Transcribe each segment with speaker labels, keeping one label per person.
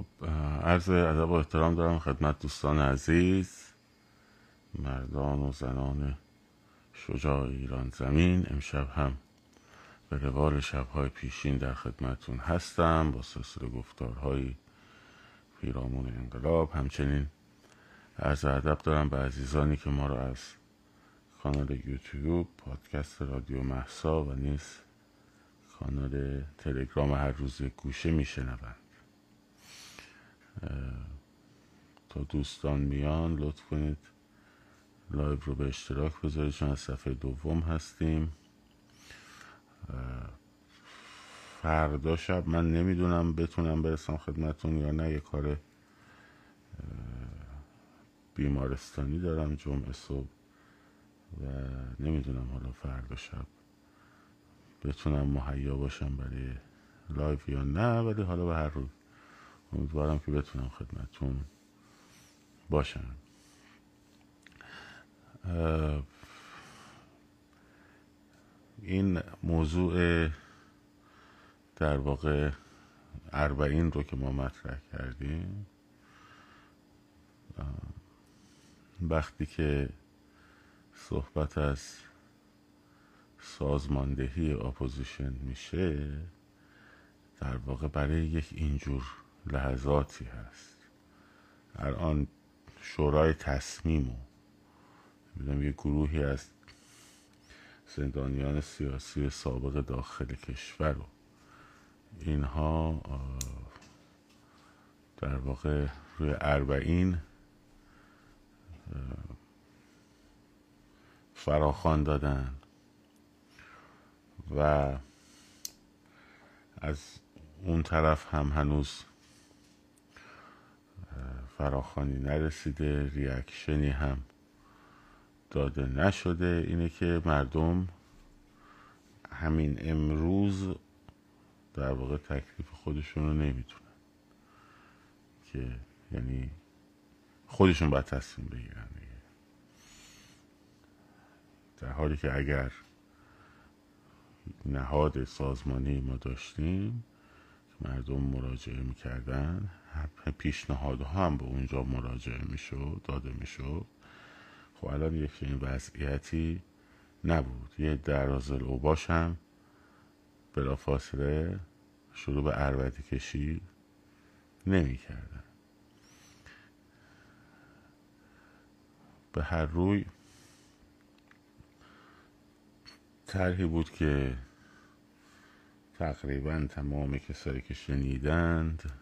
Speaker 1: خب عرض ادب و احترام دارم خدمت دوستان عزیز مردان و زنان شجاع ایران زمین. امشب هم به روال شبهای پیشین در خدمتون هستم با سلسله گفتارهای پیرامون انقلاب. همچنین عرض ادب دارم به عزیزانی که ما را از کانال یوتیوب پادکست رادیو محسا و نیز کانال تلگرام هر روز گوشه میشنوند تا دوستان میان لطف کنید. لایو رو به اشتراک بذارید چون از صفحه دوم هستیم. فردا شب من نمی‌دونم بتونم برسم خدمتون یا نه. یه کار بیمارستانی دارم جمعه صبح و نمی‌دونم حالا فردا شب بتونم مهیا باشم برای لایو یا نه ولی حالا به هر روز امیدوارم که بتونم خدمتون باشم. این موضوع در واقع اربعین رو که ما مطرح کردیم وقتی که صحبت از سازماندهی اپوزیشن میشه در واقع برای یک اینجور لحظاتی هست. الان شورای تصمیم و یه گروهی از زندانیان سیاسی سابق داخل کشور و اینها در واقع روی اربعین فراخان دادن. و از اون طرف هم هنوز فراخانی نرسیده ریاکشنی هم داده نشده. اینه که مردم همین امروز در واقع تکلیف خودشون رو نمی‌دونن که یعنی خودشون باید تصمیم بگیرن در حالی که اگر نهاد سازمانی ما داشتیم مردم مراجعه می‌کردن. پیشنهادها هم به اونجا مراجعه می‌شد داده می‌شد. خب الان یک این وضعیتی نبود. یه درازل اوباش هم بلا فاصله شروع به عربتی کشی نمی کردن. به هر روی طرحی بود که تقریبا تمام کسایی که شنیدند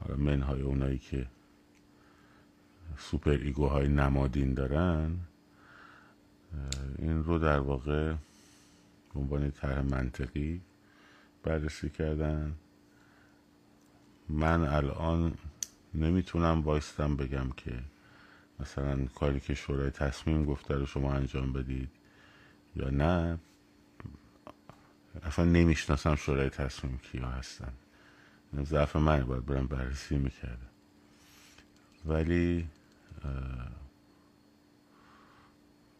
Speaker 1: حالا منهای اونایی که سوپر ایگوهای نمادین دارن این رو در واقع عنوان طرح منطقی بررسی کردن. من الان نمی‌تونم وایستم بگم که مثلا کاری که شورای تصمیم گفته رو شما انجام بدید یا نه. اصلا نمی‌شناسم شورای تصمیم کیا هستن. ضعف من باید برم بررسی می‌کردم. ولی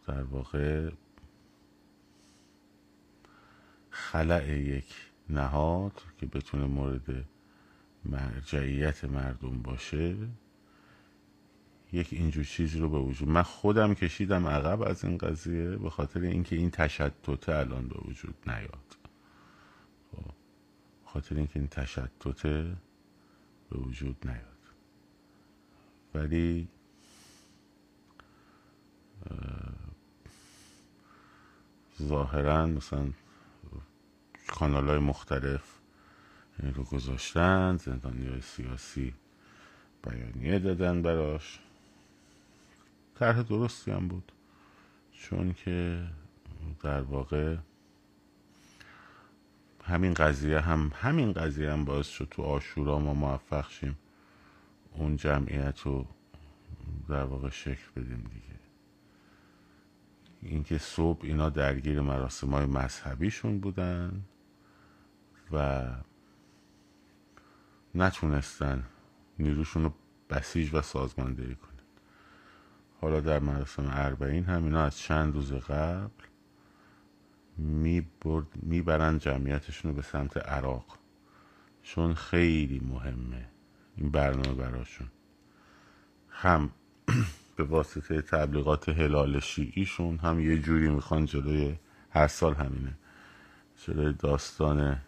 Speaker 1: در واقع خلع یک نهاد که بتونه مورد مرجعیت مردم باشه یک اینجور چیزی رو به وجود من خودم کشیدم عقب از این قضیه به خاطر اینکه این تشتت الان به وجود نیاد. خاطر اینکه این تشتت به وجود نیاد. ولی ظاهرا مثلا کانال های مختلف این رو گذاشتن زندانی های سیاسی بیانیه دادن براش. طرح درستی هم بود چون که در واقع همین قضیه هم همین قضیه هم باعث شد تو آشورا ما موفق شیم. اون جمعیت رو در واقع شکل بدیم دیگه. اینکه صبح اینا درگیر مراسم های مذهبیشون بودن و نتونستن نیروشون رو بسیج و سازماندهی کنن. حالا در مراسم اربعین هم اینا از چند روز قبل می‌برن جمعیتشون رو به سمت عراق. چون خیلی مهمه این برنامه براشون. هم به واسطه تبلیغات هلال شیعیشون هم یه جوری می‌خوان جلوی هر سال همینه. جلوی داستان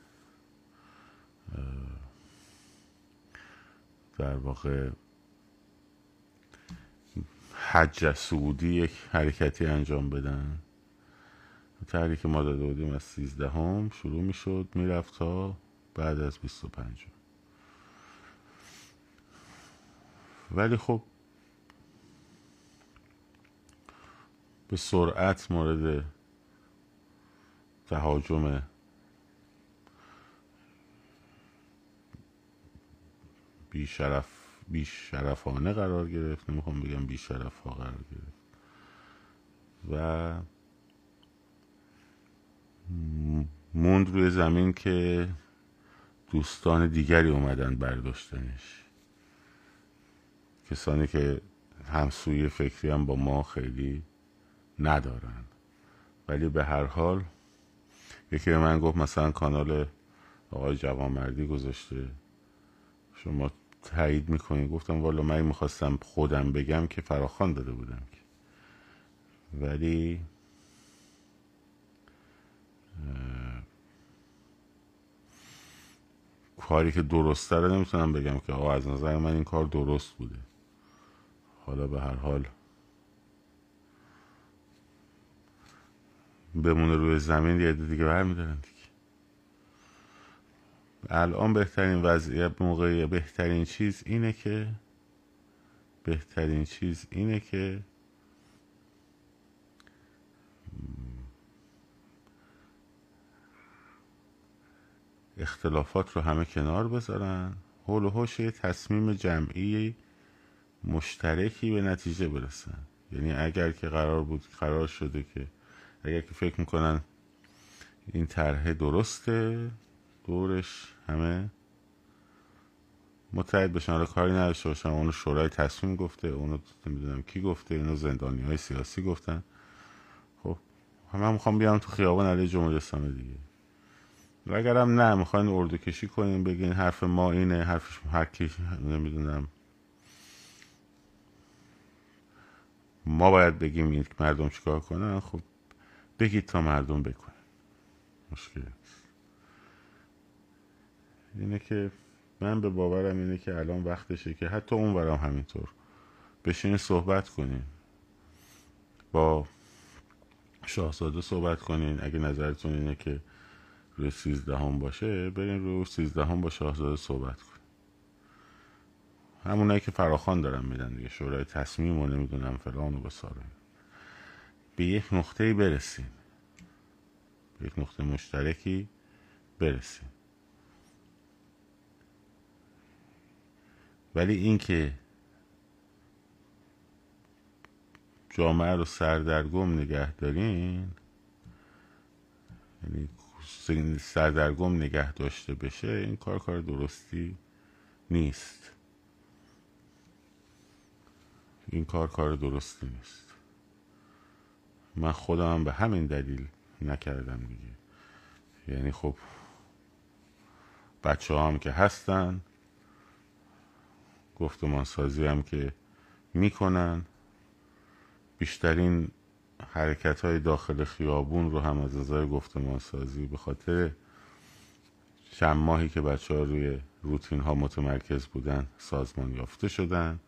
Speaker 1: در واقع حج سعودی یک حرکتی انجام بدن. تحریک ما داده بودیم از سیزدهم شروع می‌شد می‌رفت تا بعد از بیست و پنج. ولی خب به سرعت مورد تهاجم بیشرف بیشرفانه قرار گرفت. نمی‌خوام بگم بیشرف ها قرار گرفت. و موند روی زمین که دوستان دیگری اومدن برداشتنش. کسانی که همسوی فکری هم با ما خیلی ندارن. ولی به هر حال یکی به من گفت مثلا کانال آقای جوانمردی گذاشته. شما تایید می‌کنی؟ گفتم والا من می‌خواستم خودم بگم که فراخان داده بودم ولی کاری که درسته رو نمی‌تونم بگم که آقا از نظر من این کار درست بوده. حالا به هر حال بمونه روی زمین یه دیگه برمیدارن دیگه. الان بهترین وضعیت موقعی بهترین چیز اینه که بهترین چیز اینه که اختلافات رو همه کنار بذارن. حول و حوش یه تصمیم جمعی مشترکی به نتیجه برسن. یعنی اگر که قرار بود قرار شده که اگر که فکر می‌کنن این طرح درسته دورش همه متحد بشن. رو کاری نداشته باشن. اونو شورای تصمیم گفته اونو نمی‌دونم کی گفته اینو زندانی های سیاسی گفتن. خب همه می‌خوام بیام تو خیابان علی جمهوری اسلامی دیگه. و اگرم نه می‌خواین اردو کشی کنیم بگین حرف ما اینه حرفش هر کی نمی‌دونم. ما باید بگیم این مردم چیکار کنن؟ خب بگید تا مردم بکنن. مشکل اینه که من به باورم اینه که الان وقتشه که حتی اون برام همینطور بشینین صحبت کنین. با شاهزاده صحبت کنین. اگه نظرتون اینه که روی سیزدهم باشه برین روی سیزدهم با شاهزاده صحبت کن همونایی که فراخان دارن میدن دیگه شورای تصمیم و نمی‌دونم فلان و بساره به یک نقطه برسیم. به یک نقطه مشترکی برسیم. ولی اینکه جامعه رو سردرگم نگه دارین یعنی سردرگم نگه داشته بشه این کار کار درستی نیست. این کار کار درستی نیست. من خودم به همین دلیل نکردم دیگه. یعنی خب بچه هم که هستن گفتمان سازی هم که می‌کنن بیشترین حرکت های داخل خیابون رو هم از نظر گفتمان سازی به خاطر چند ماهی که بچه ها روی روتین ها متمرکز بودن سازمان یافته شدن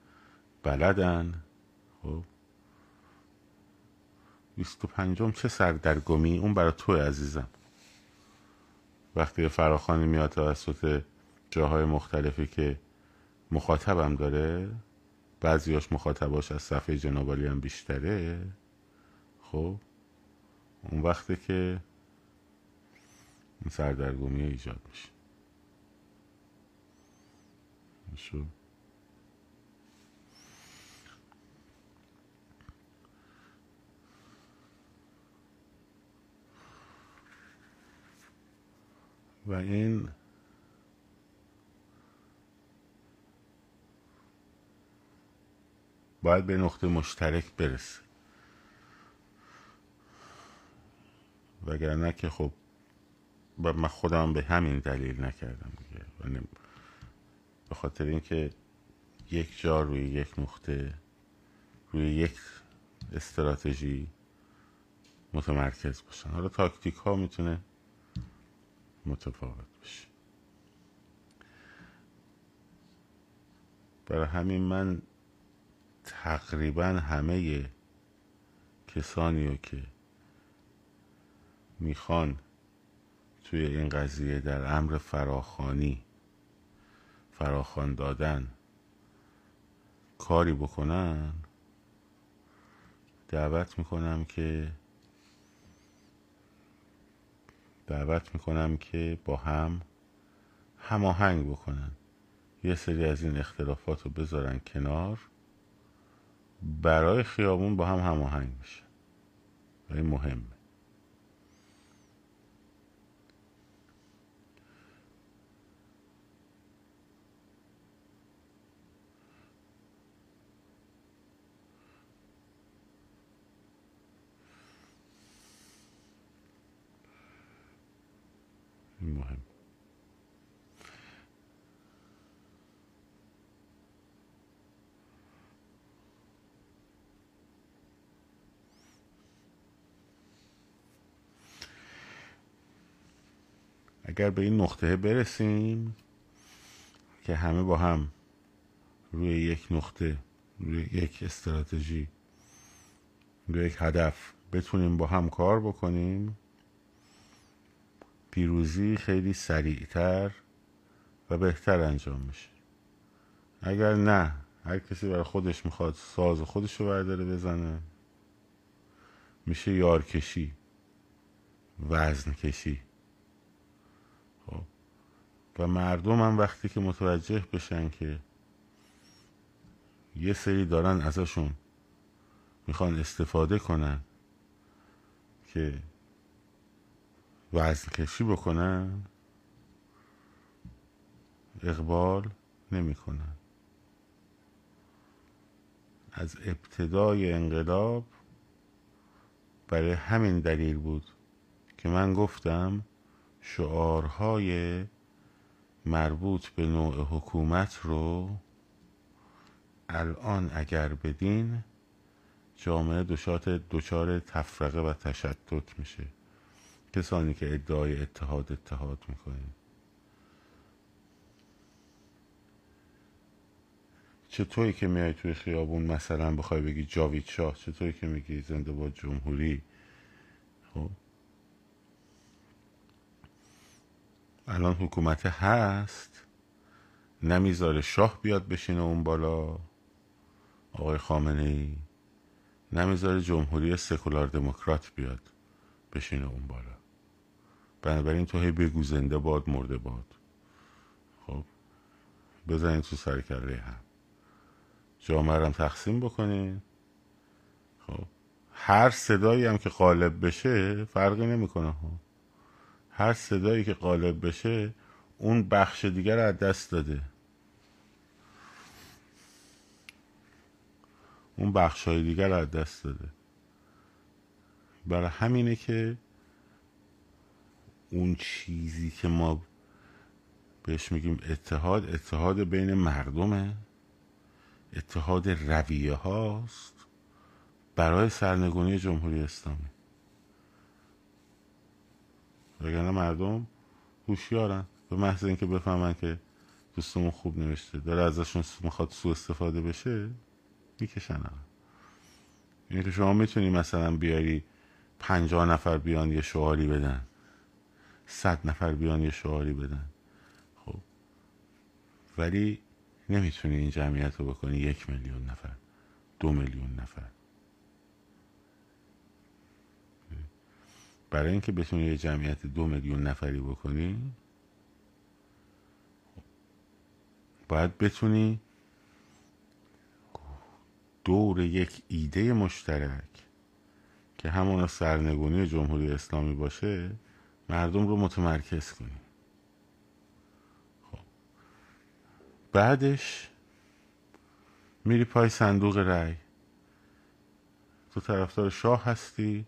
Speaker 1: بلدن. خب. بیست و پنجم چه سردرگمی؟ اون برای تو عزیزم. وقتی فراخانی میاد توسط جاهای مختلفی که مخاطبم داره بعضیاش مخاطباش از صفحه جنابالی هم بیشتره خب اون وقته که این سردرگمی ایجاد میشه. شو. و این باید به نقطه مشترک برسه. وگرنه که خب من خودم به همین دلیل نکردم دیگه. به خاطر اینکه یک جا روی یک نقطه روی یک استراتژی متمرکز باشن. حالا تاکتیک ها می‌تونه متفاوت باشه برای همین من تقریبا همه کسانی رو که می‌خوان توی این قضیه در امر فراخانی فراخان دادن کاری بکنن؟ دعوت می‌کنم که دعوت می‌کنم که با هم هماهنگ بکنن. یه سری از این اختلافات رو بذارن کنار برای خیابون با هم هماهنگ میشه و این مهمه. مهم. اگر به این نقطه برسیم که همه با هم روی یک نقطه روی یک استراتژی روی یک هدف بتونیم با هم کار بکنیم پیروزی خیلی سریعتر و بهتر انجام میشه. اگر نه هر کسی برای خودش می‌خواد ساز خودش رو برداره بزنه میشه یارکشی وزن کشی خب و مردم هم وقتی که متوجه بشن که یه سری دارن ازشون می‌خوان استفاده کنن که وزن کشی بکنن اقبال نمی‌کنن. از ابتدای انقلاب برای همین دلیل بود که من گفتم شعارهای مربوط به نوع حکومت رو الان اگر بدین جامعه دچار دچار تفرقه و تشتت میشه. کسانی که ادعای اتحاد اتحاد می‌کنیم. چطوری که میای توی خیابون مثلا بخوای بگی جاوید شاه چطوری که میگی زنده باد جمهوری؟ خب؟ الان حکومت هست نمی‌ذاره شاه بیاد بشینه اون بالا. آقای خامنه ای نمی‌ذاره جمهوری سکولار دموکرات بیاد بشینه اون بالا. بنابراین تو هی بگو زنده باد مرده باد. خب بزنین تو سر کله هم. جامعه هم تقسیم بکنین. خب هر صدایی هم که قالب بشه فرقی نمی‌کنه ها. هر صدایی که قالب بشه اون بخش دیگر از دست داده. اون بخش های دیگر از دست داده. برای همینه که اون چیزی که ما بهش میگیم اتحاد اتحاد بین مردمه. اتحاد رویه هاست برای سرنگونی جمهوری اسلامی. وگرنه مردم هوشیارن. به محض اینکه بفهمن که دوستمون خوب نوشته داره ازشون می‌خواد سو استفاده بشه می‌کشن اینه که شما می‌تونی مثلا بیاری پنجاه نفر بیان یه شعاری بدن. صد نفر بیان یه شعاری بدن. خب. ولی نمی‌تونی این جمعیت رو بکنی یک میلیون نفر دو میلیون نفر. برای اینکه بتونی یه جمعیت دو میلیون نفری بکنی باید بتونی دور یک ایده مشترک که همون سرنگونی جمهوری اسلامی باشه مردم رو متمرکز کنی خب. بعدش میری پای صندوق رأی. تو طرفدار شاه هستی.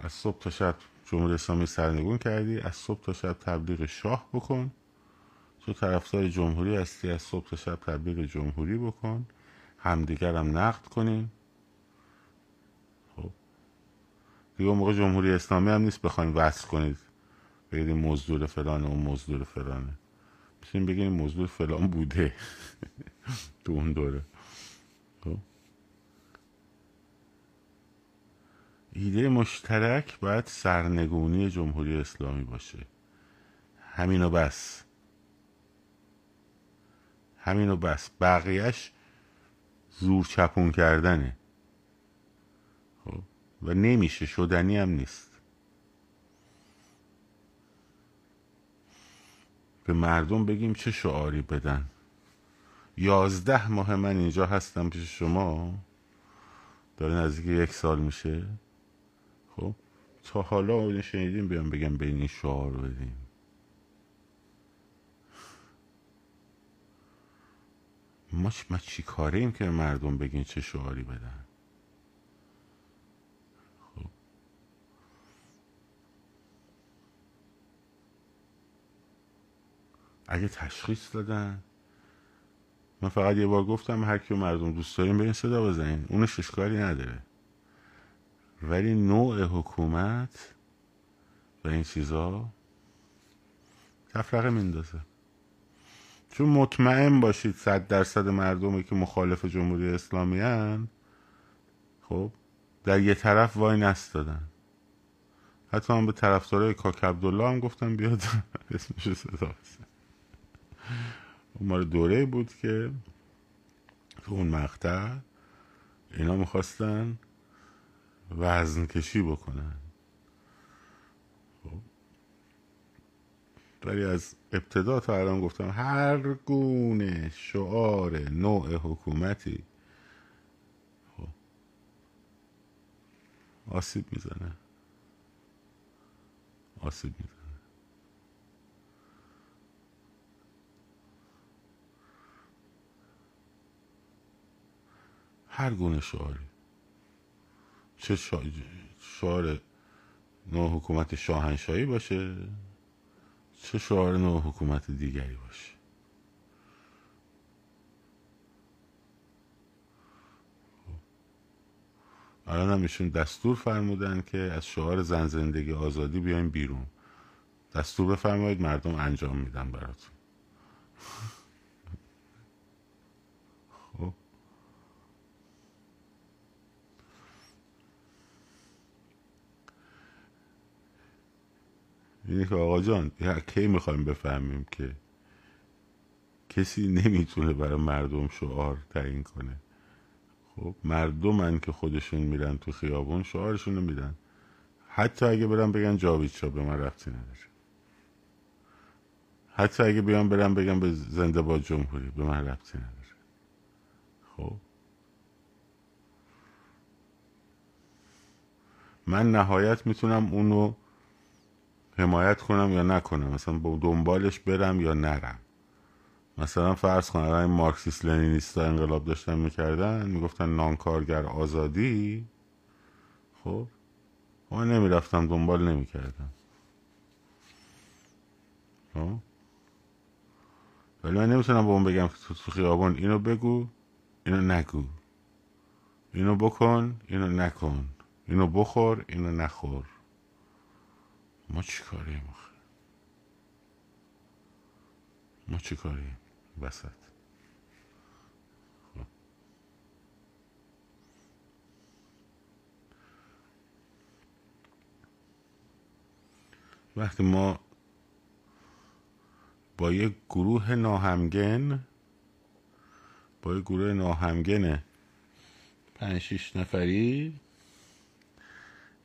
Speaker 1: از صبح تا شب جمهوری اسلامی سرنگون کردی. از صبح تا شب تبلیغ شاه بکن. تو طرفدار جمهوری هستی. از صبح تا شب تبلیغ جمهوری بکن. همدیگرم نقد کنین خب دیگه اون موقع جمهوری اسلامی هم نیست بخواین وصل کنید. بگید این مزدور فلانه اون مزدور فلانه. بسیم بگید این مزدور فلان بوده. تو اون دوره. خب. ایده مشترک باید سرنگونی جمهوری اسلامی باشه. همینو بس. همینو بس. بقیهش زور چپون کردنه. و نمیشه شدنی هم نیست. به مردم بگیم چه شعاری بدن. یازده ماه من اینجا هستم پیش شما. داره نزدیک یک سال میشه. خب تا حالا شنیدیم بیام بگم به این شعار بدیم. ما ما چی کاره ایم که مردم بگین چه شعاری بدن؟ اگه تشخیص دادن. من فقط یه بار گفتم هر کی مردم دوست داریم برین صدا بزنین. اونش اشکالی نداره. ولی نوع حکومت و این چیزا تفرقه میندازه. چون مطمئن باشید صد درصد مردمی که مخالف جمهوری اسلامی هن خب در یه طرف وای نستادن. حتی من به طرفدارای کاک عبدالله هم گفتم بیاد اسمش صدا بزن اون مال دوره بود که تو اون مقطع اینا می‌خواستن وزن کشی بکنن. خب. ولی از ابتدا تا الان گفتم هر گونه شعار نوع حکومتی خب آسیب می‌زنه. آسیب می‌زنه. هر گونه شعاری. چه شعار نوع حکومت شاهنشاهی باشه چه شعار نوع حکومت دیگری باشه. الان هم ایشون دستور فرمودن که از شعار زن زندگی آزادی بیایم بیرون. دستور بفرمایید مردم انجام میدن براتون. اینه که آقا جان کی می‌خوایم بفهمیم که کسی نمی‌تونه برای مردم شعار تعیین کنه؟ خب مردمن که خودشون میرن تو خیابون شعارشون رو میدن. حتی اگه برم بگن جاوید شا به من رفتی نداره. حتی اگه بیان برم بگم به زنده با جمهوری به من رفتی نداره. خب؟ من نهایت می‌تونم اونو حمایت کنم یا نکنم؟ مثلا با دنبالش برم یا نرم؟ مثلا فرض کن اگر این مارکسیست لنینیستا انقلاب داشتن می‌کردن می‌گفتن نانکارگر آزادی. خب؟ من نمی‌رفتم دنبال نمی‌کردم. خب؟ ولی من نمی‌تونم با اون بگم که تو خیابان اینو بگو اینو نگو. اینو بکن اینو نکن. اینو بخور اینو نخور. ما چی کاریم ما چی کاریم؟ وسط. خب. وقتی ما با یک گروه ناهمگن با یک گروه ناهمگن پنج شیش نفری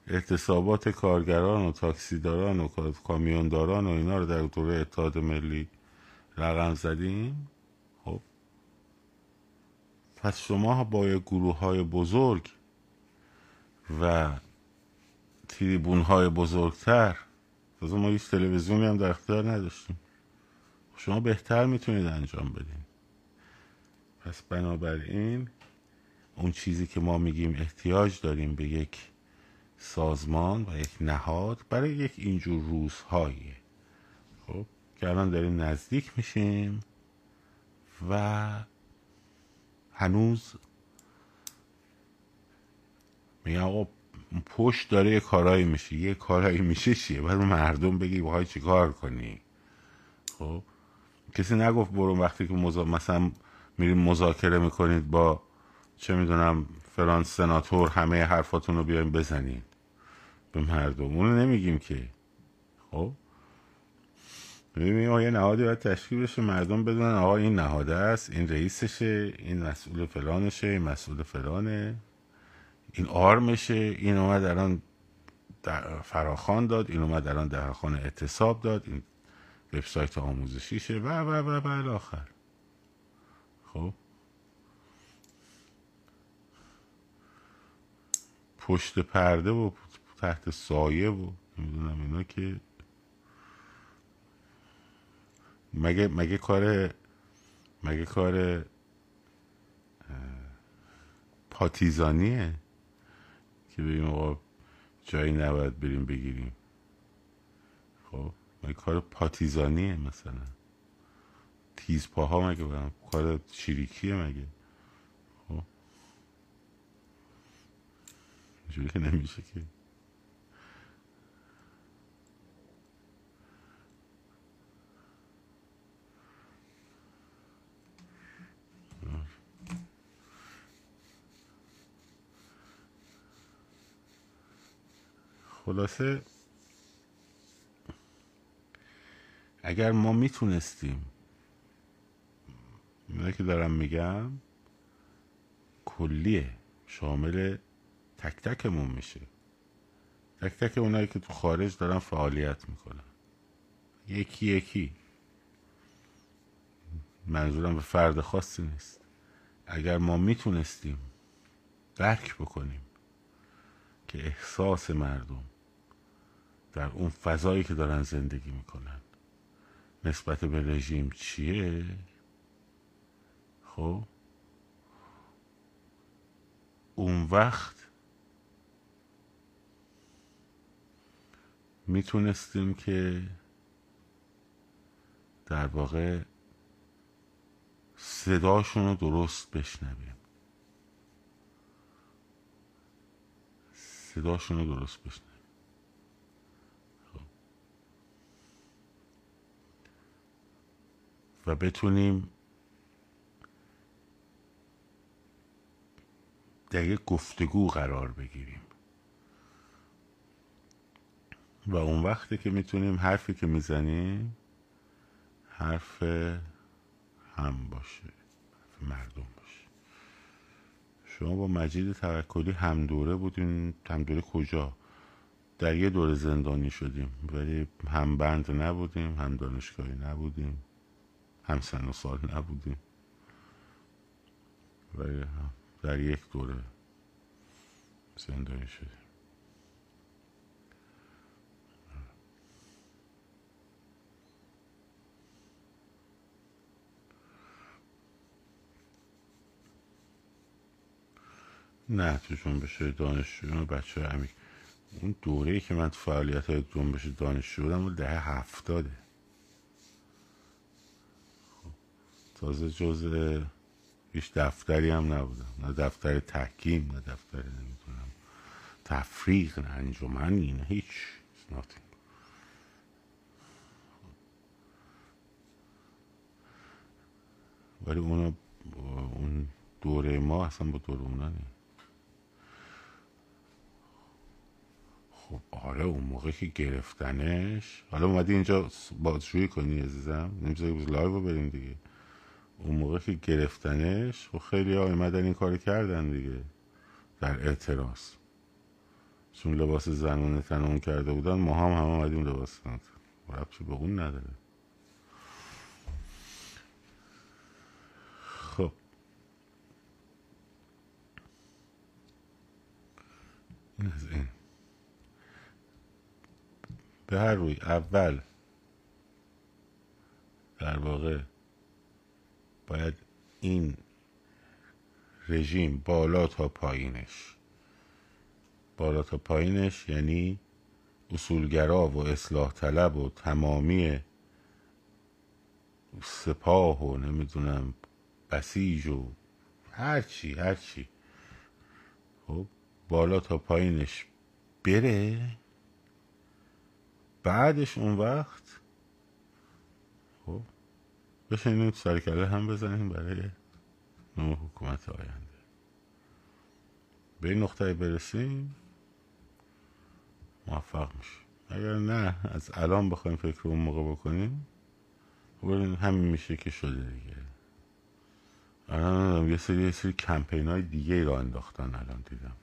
Speaker 1: اعتصابات کارگران و تاکسیداران و کامیونداران و اینا رو در دوره اتحاد ملی رقم زدیم؟ خب. پس شما با گروه های بزرگ و تریبون های بزرگتر از ما هیچ تلویزیونی هم در اختیار نداشتیم. شما بهتر می‌تونید انجام بدین. پس بنابراین اون چیزی که ما میگیم احتیاج داریم به یک سازمان و یک نهاد برای یک اینجور روزهاییه. خب که الان داریم نزدیک میشیم و هنوز میگه آقا پشت داره یه کارایی میشه. یه کارایی میشه چیه؟ باید مردم بگی باید چی کار کنی؟ خب کسی نگفت برو وقتی که مزا... مثلا میریم مذاکره می‌کنید با چه می‌دونم فلان سناتور همه حرفاتون رو بیایم بزنید به مردم. اونو نمیگیم که. خب؟ میگیم یه نهادی باید تشکیل بشه. مردم بدونن آقا این نهاده است این رئیسشه این مسئول فلانشه این مسئول فلانه. این آرمشه. این اومد الان فراخان داد این اومد الان در خانه اعتصاب داد. این وبسایت آموزشیشه. و و و و الاخر خب؟ پشت پرده و تحت سایه و نمی‌دونم اینا که مگه مگه کار مگه کار پاتیزانیه که بگیم آقا جایی نباید بریم بگیریم؟ خب مگه کار پاتیزانیه مثلا؟ تیز پاها مگه برم کار چیریکیه مگه؟ اینجوری که نمیشه که. خلاصه اگر ما می‌تونستیم اینه که دارم میگم کلیه شامل تک تکمون میشه. تک تک اونایی که تو خارج دارن فعالیت می‌کنن. یکی یکی. منظورم به فرد خاصی نیست. اگر ما می‌تونستیم درک بکنیم که احساس مردم در اون فضایی که دارن زندگی می‌کنن نسبت به رژیم چیه خب؟ اون وقت می‌تونستیم که در واقع صداشون رو درست بشنویم. صداشون رو درست بشنویم. و بتونیم در یک گفتگو قرار بگیریم. و اون وقتی که می‌تونیم حرفی که می‌زنیم حرف هم باشه حرف مردم باشه. شما با مجید توکلی هم دوره بودین هم دوره کجا؟ در یه دوره زندانی شدیم ولی هم بند نبودیم هم دانشگاهی نبودیم هم سن و سال نبودیم. و در یک دوره زندانی شدیم. نه تو جنبش دانشجویان بچه همی اون دوره که من تو فعالیت های جنبش دانشجو بودم ده هفتاده. تازه جز هیچ دفتری هم نبودم. نه دفتر تحکیم نه دفتر نمی‌دونم تفریق نه انجمنی نه هیچ. ولی اون اون دوره ما اصلا با دوره اونا نیم خب آره اون موقع که گرفتنش. حالا اومدی اینجا بازجویی کنی عزیزم؟ نمی‌ذاری live رو بریم دیگه. اون موقع که گرفتنش و خب خیلی ها اومدن این کار کردن دیگه. در اعتراض. چون لباس زنانه تنمون کرده بودن ما هم هم آمدیم لباس زنانه ربطی به اون نداره. خب. این از این. به هر روی اول در واقع باید این رژیم بالا تا پایینش. بالا تا پایینش یعنی اصولگرا و اصلاح طلب و تمامی سپاه و نمی‌دونم بسیج و هرچی هرچی خب بالا تا پایینش بره. بعدش اون وقت خب بشینیم سرکله هم بزنیم برای نوع حکومت آینده. به این نقطه برسیم موفق میشیم. اگر نه از الان بخوایم فکر اون موقع بکنیم خب همین میشه که شده دیگه. الان یه سری یه سری کمپین های دیگه ای را انداختن الان دیدم.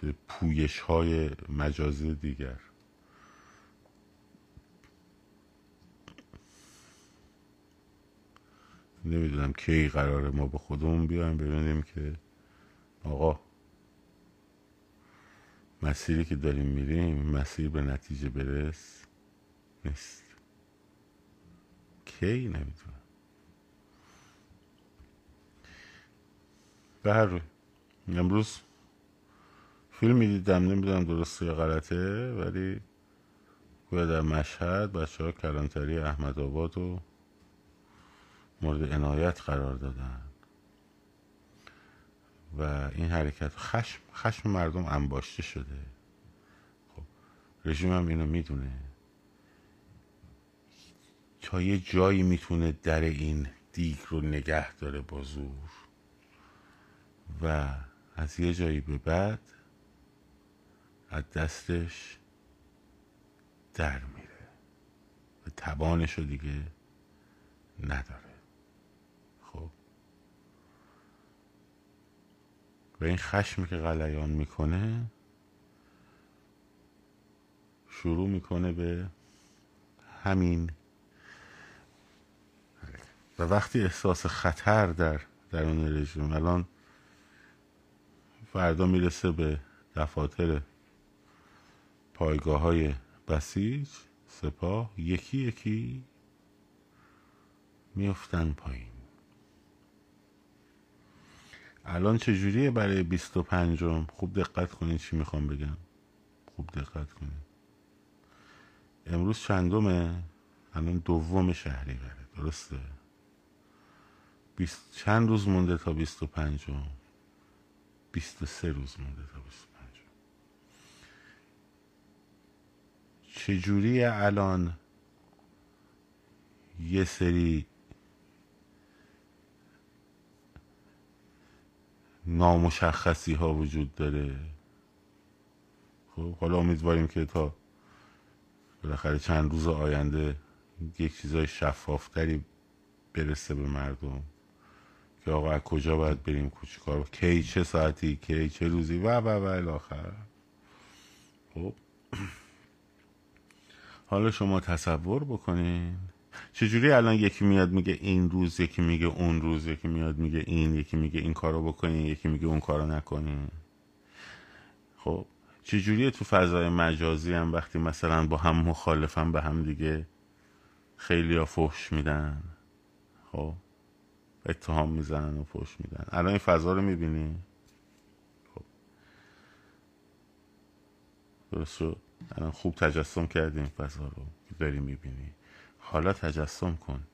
Speaker 1: سری پویش های مجازی دیگر. نمی‌دونم کی قراره ما به خودمون بیایم ببینیم که آقا مسیری که داریم میریم مسیر به نتیجه برس نیست. کی نمی‌دونم به هر روی امروز فیلم می‌دیدم نمی‌دونم درسته یا غلطه ولی گویا در مشهد بچه ها کلانتری احمد آباد و مورد عنایت قرار دادن. و این حرکت خشم, خشم مردم انباشته شده. خب رژیم هم اینو می‌دونه. تا یه جایی می‌تونه در این دیگ رو نگه داره با زور. و از یه جایی به بعد از دستش در میره و توانش رو دیگه نداره. خب؟ و این خشمی که غلیان می‌کنه شروع می‌کنه به همین. و وقتی احساس خطر در درون رژیم الان فردا می‌رسه به دفاتر پایگاه های بسیج سپاه یکی یکی میفتن پایین. الان چجوریه برای بیست و پنجم؟ خوب دقت کنید چی می‌خوام بگم. خوب دقت کنید. امروز چندمه؟ الان دوم شهری بره درسته؟ بیست چند روز مونده تا بیست و پنجم؟ بیست و سه روز مونده تا بیست و پنجم چجوری الان یه سری نامشخصی ها وجود داره؟ خب حالا امیدواریم که تا بالاخره چند روز آینده یک چیزای شفافتری برسه به مردم که آقا از کجا باید بریم کار کی چه ساعتی کی چه روزی؟ و و و الاخر خب. حالا شما تصور بکنین. چجوری الان یکی میاد میگه این روز یکی میگه اون روز یکی میاد میگه این یکی میگه این کارو بکنین یکی میگه اون کارو نکنین. خب چجوری تو فضای مجازی هم وقتی مثلا با هم مخالفم به هم دیگه خیلی ها فحش میدن؟ خب اتهام می‌زنن و فحش میدن. الان این فضا رو می‌بینی؟ خب. درست شد؟ الان خوب تجسم کردیم فضا رو داری می‌بینی. حالا تجسم کن.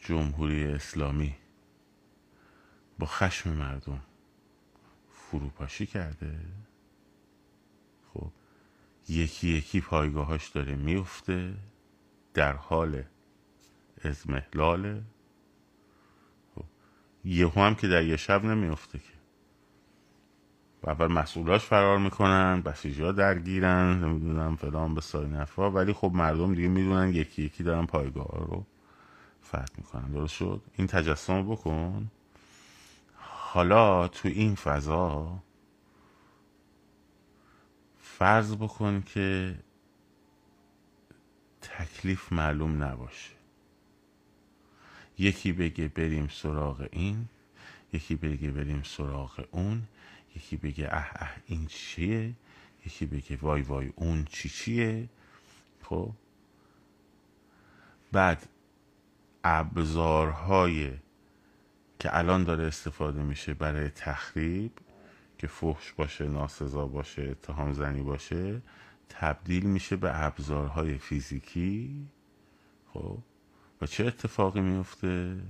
Speaker 1: جمهوری اسلامی با خشم مردم فروپاشی کرده. خب یکی یکی پایگاهاش داره میفته در حال ازمهلاله خب. یهو هم که در یه شب نمیفته که. اول مسئولاش فرار می‌کنن بسیجی ها درگیرن نمی‌دونم فلان به سای نفا ولی خب مردم دیگه می‌دونن یکی یکی دارن پایگاه رو فتح می‌کنن. درست شد؟ این تجسم بکن. حالا تو این فضا فرض بکن که تکلیف معلوم نباشه. یکی بگه بریم سراغ این یکی بگه بریم سراغ اون یکی بگه اه اه این چیه؟ یکی بگه وای وای اون چی چیه؟ خب؟ بعد ابزارهای که الان داره استفاده میشه برای تخریب که فحش باشه ناسزا باشه اتهام زنی باشه تبدیل میشه به ابزارهای فیزیکی. خب؟ و چه اتفاقی میفته؟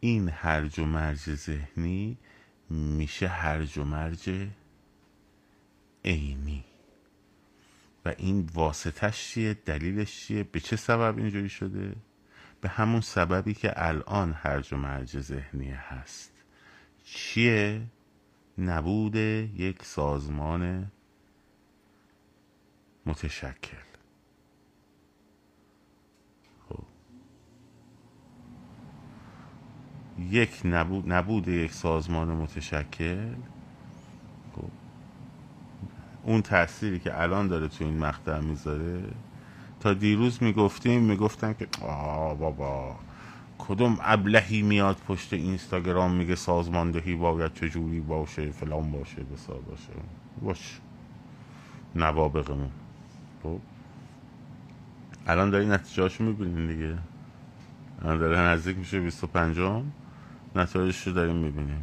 Speaker 1: این هرج و مرج ذهنی میشه هرج و مرج عینی. و این واسطش چیه؟ دلیلش چیه؟ به چه سبب اینجوری شده؟ به همون سببی که الان هرج و مرج ذهنی هست. چیه؟ نبود یک سازمان متشکل. یک نبود, نبود یک سازمان متشکل. خب. اون تأثیری که الان داره تو این مقطع می‌ذاره. تا دیروز می‌گفتیم می‌گفتن که آه بابا کدوم ابلهی میاد پشت اینستاگرام میگه سازماندهی باید چجوری باشه فلان باشه بسار باشه. باش. نوابقمون. خب. الان داری نتیجهاشو می‌بینین دیگه. الان داره نزدیک میشه 25 نتایجش رو داریم می‌بینیم.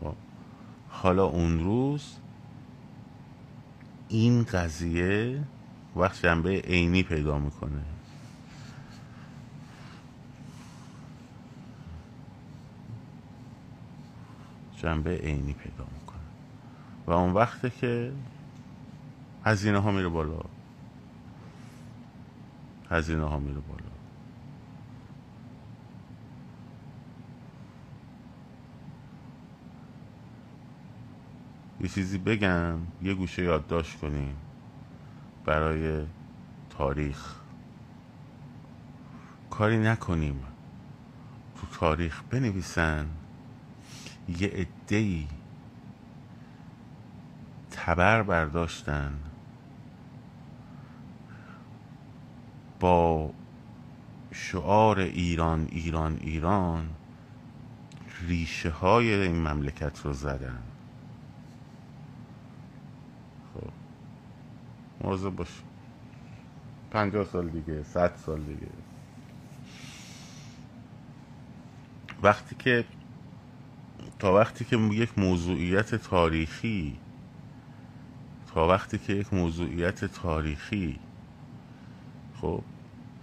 Speaker 1: خب. حالا اون روز این قضیه وقت جنبه عینی پیدا می‌کنه. جنبه عینی پیدا می‌کنه. و اون وقته که هزینه ها میره بالا. هزینه ها میره بالا. یه چیزی بگم یه گوشه یادداشت کنیم برای تاریخ. کاری نکنیم تو تاریخ بنویسن یه عدهای تبر برداشتن با شعار ایران ایران ایران ریشه های این مملکت رو زدن. مواظب باش پنجاه سال دیگه صد سال دیگه. وقتی که تا وقتی که یک موضوعیت تاریخی تا وقتی که یک موضوعیت تاریخی خب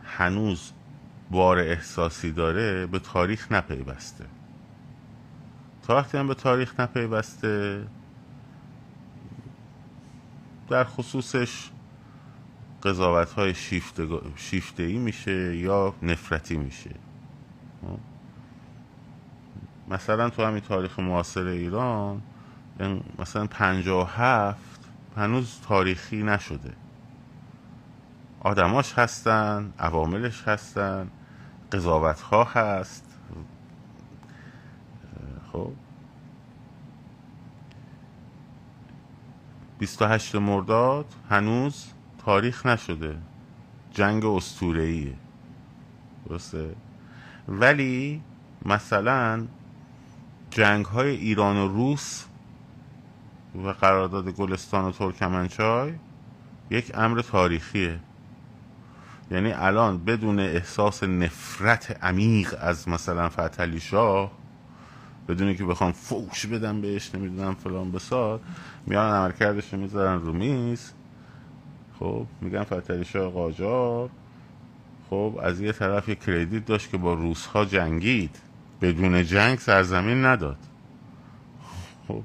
Speaker 1: هنوز بار احساسی داره به تاریخ نپیوسته. تا وقتی هم به تاریخ نپیوسته در خصوصش قضاوت های شیفته, ای میشه یا نفرتی میشه؟ مثلا تو همین تاریخ معاصر ایران مثلا پنجاه هفت هنوز تاریخی نشده. آدماش هستن عواملش هستن قضاوت ها هست. خب؟ 28 مرداد هنوز تاریخ نشده. جنگ استورهیه درسته؟ ولی مثلا جنگ های ایران و روس و قرارداد گلستان و ترکمنچای یک امر تاریخیه. یعنی الان بدون احساس نفرت عمیق از مثلا فتلی شاه بدون که بخوام فوش بدم بهش نمی‌دونم فلان بسار. میان عملکردش رو می‌ذارن رو میز. خب میگن فتلی شاه قاجار. خب از یه طرف یه کردیت داشت که با روس ها جنگید. بدون جنگ سرزمین نداد. خب.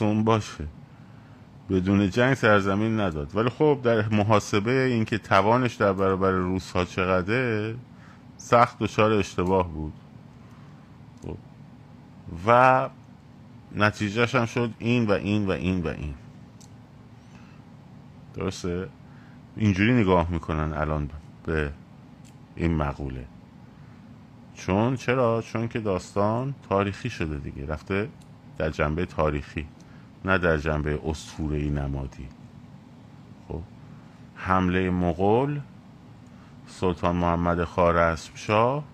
Speaker 1: اون باشه. بدون جنگ سرزمین نداد. ولی خب در محاسبه اینکه توانش در برابر روس ها چقدره سخت دچار اشتباه بود. و نتیجهش هم شد این و این و این و این. درسته؟ اینجوری نگاه می‌کنن الان به این مقوله. چون چرا؟ چون که داستان تاریخی شده دیگه. رفته در جنبه تاریخی نه در جنبه اسطوره‌ای نمادی. خب؟ حمله مغول سلطان محمد خارزمشاه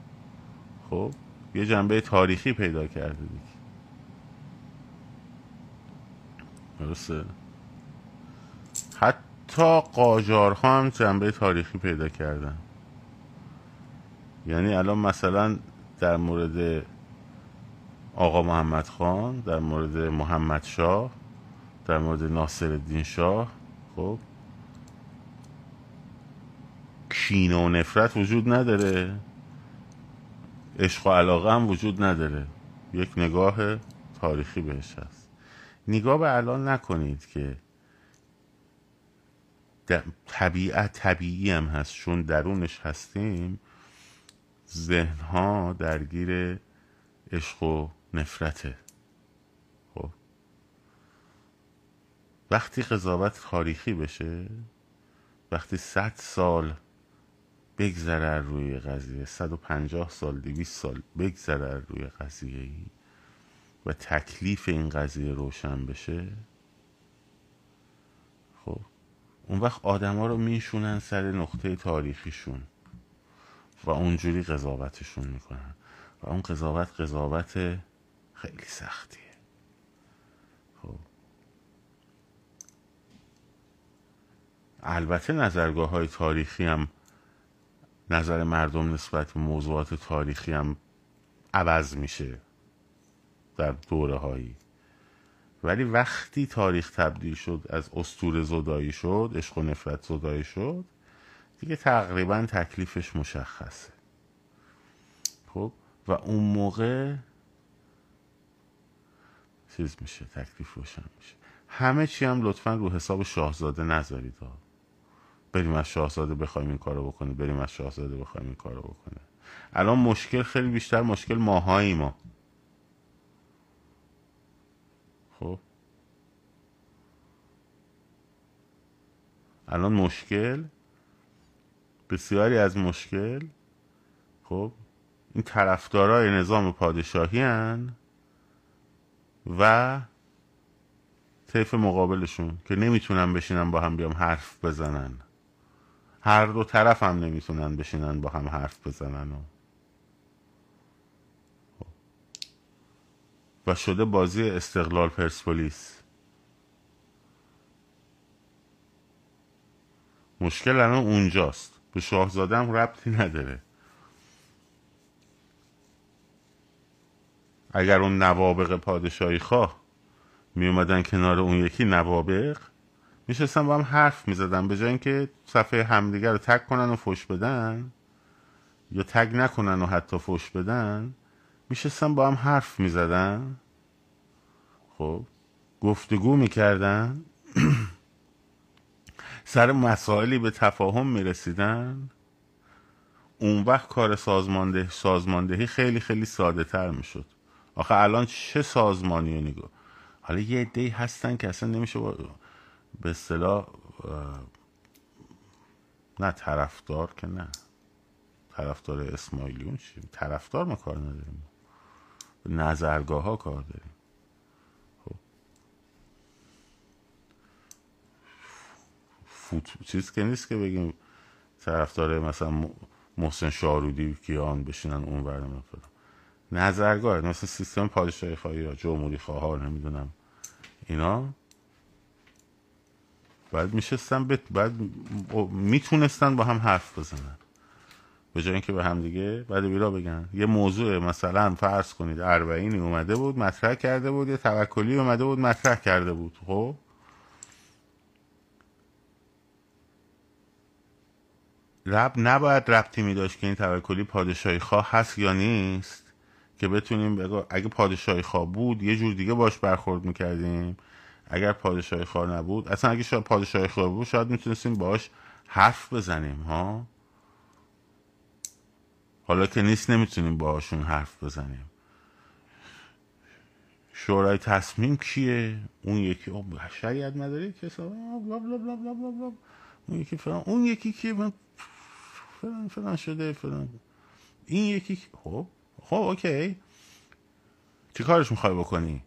Speaker 1: خب؟ یه جنبه تاریخی پیدا کرده دیگه. درسته؟ حتی قاجارها هم جنبه تاریخی پیدا کردن. یعنی الان مثلا در مورد آقا محمد خان در مورد محمد شاه در مورد ناصر الدین شاه خب؟ کینه و نفرت وجود نداره. عشق و علاقه هم وجود نداره. یک نگاه تاریخی بهش هست. نگاه به الان نکنید که طبیعت طبیعی هم هست. چون درونش هستیم ذهنها درگیر عشق و نفرته. خب. وقتی قضاوت تاریخی بشه وقتی صد سال بگذره روی قضیه. 150 سال 200 سال بگذره روی قضیه ای و تکلیف این قضیه روشن بشه. خب اون وقت آدما رو میشونن سر نقطه تاریخیشون و اونجوری قضاوتشون می‌کنن. و اون قضاوت قضاوت خیلی سختیه. خب. البته نظرگاه های تاریخی هم نظر مردم نسبت به موضوعات تاریخی هم عوض میشه در دوره هایی. ولی وقتی تاریخ تبدیل شد از استور زدایی شد عشق و نفرت زدایی شد دیگه تقریبا تکلیفش مشخصه. خب؟ و اون موقع چیز میشه تکلیف روشن میشه. همه چی هم لطفا رو حساب شاهزاده نذارید بریم از شاهزاده بخوایم این کارو بکنه بریم از شاهزاده بخوایم این کارو بکنه. الان مشکل خیلی بیشتر مشکل ماهایی ما. خب؟ الان مشکل؟ بسیاری از مشکل؟ خب؟ این طرفدارای نظام پادشاهی هن و طیف مقابلشون که نمی‌تونن بشینن با هم بیام حرف بزنن. هر دو طرف هم نمی‌تونن بشینن با هم حرف بزنن و. و شده بازی استقلال پرسپولیس مشکل الان اونجاست به شاهزاده هم ربطی نداره اگر اون نوابق پادشاهی خواه می اومدن کنار اون یکی نوابق میشستن با هم حرف می‌زدن به جای اینکه صفحه همدیگر رو تک کنن و فش بدن یا تگ نکنن و حتی فش بدن میشستن با هم حرف می‌زدن. خب گفتگو می‌کردن. سر مسائلی به تفاهم می‌رسیدن. اون وقت کار سازمانده سازماندهی خیلی خیلی ساده تر می‌شد. آخه الان چه سازمانی رو حالا یه عده هستن که اصلا نمیشه با... به اصطلاح نه طرفدار که نه. طرفدار اسماعیلیون چی؟ طرفدار ما کار نداریم. نظرگاه ها کار داریم. خب. فوت... چیز که نیست که بگیم طرفدار مثلا محسن شارودی کیان بشینن اون برنامه نظرگاه مثل سیستم پادشاهی خواهی یا جمهوری خواه نمی‌دونم. اینا باید میشستن بت... باید می‌تونستن با هم حرف بزنن. به جای اینکه به هم دیگه بعد بیرا بگن. یه موضوع مثلا فرض کنید اربعینی اومده بود مطرح کرده بود یه توکلی اومده بود مطرح کرده بود. خب؟ رب نباید ربطی می داشت که این توکلی پادشاهی خواه هست یا نیست. که بتونیم بگو اگه پادشاهی خواه بود یه جور دیگه باش برخورد می‌کردیم. اگر پادشاهی خواه نبود اصلا اگه شاید پادشاهی خواه بود شاید می‌تونستیم باش حرف بزنیم ها؟ حالا که نیست نمی‌تونیم باهاشون حرف بزنیم. شورای تصمیم کیه؟ اون یکی شریعت مداری که اون یکی فلان اون یکی کیه فلان فلان شده فلان. این یکی خب خب اوکی. چی کارش می‌خوای بکنی؟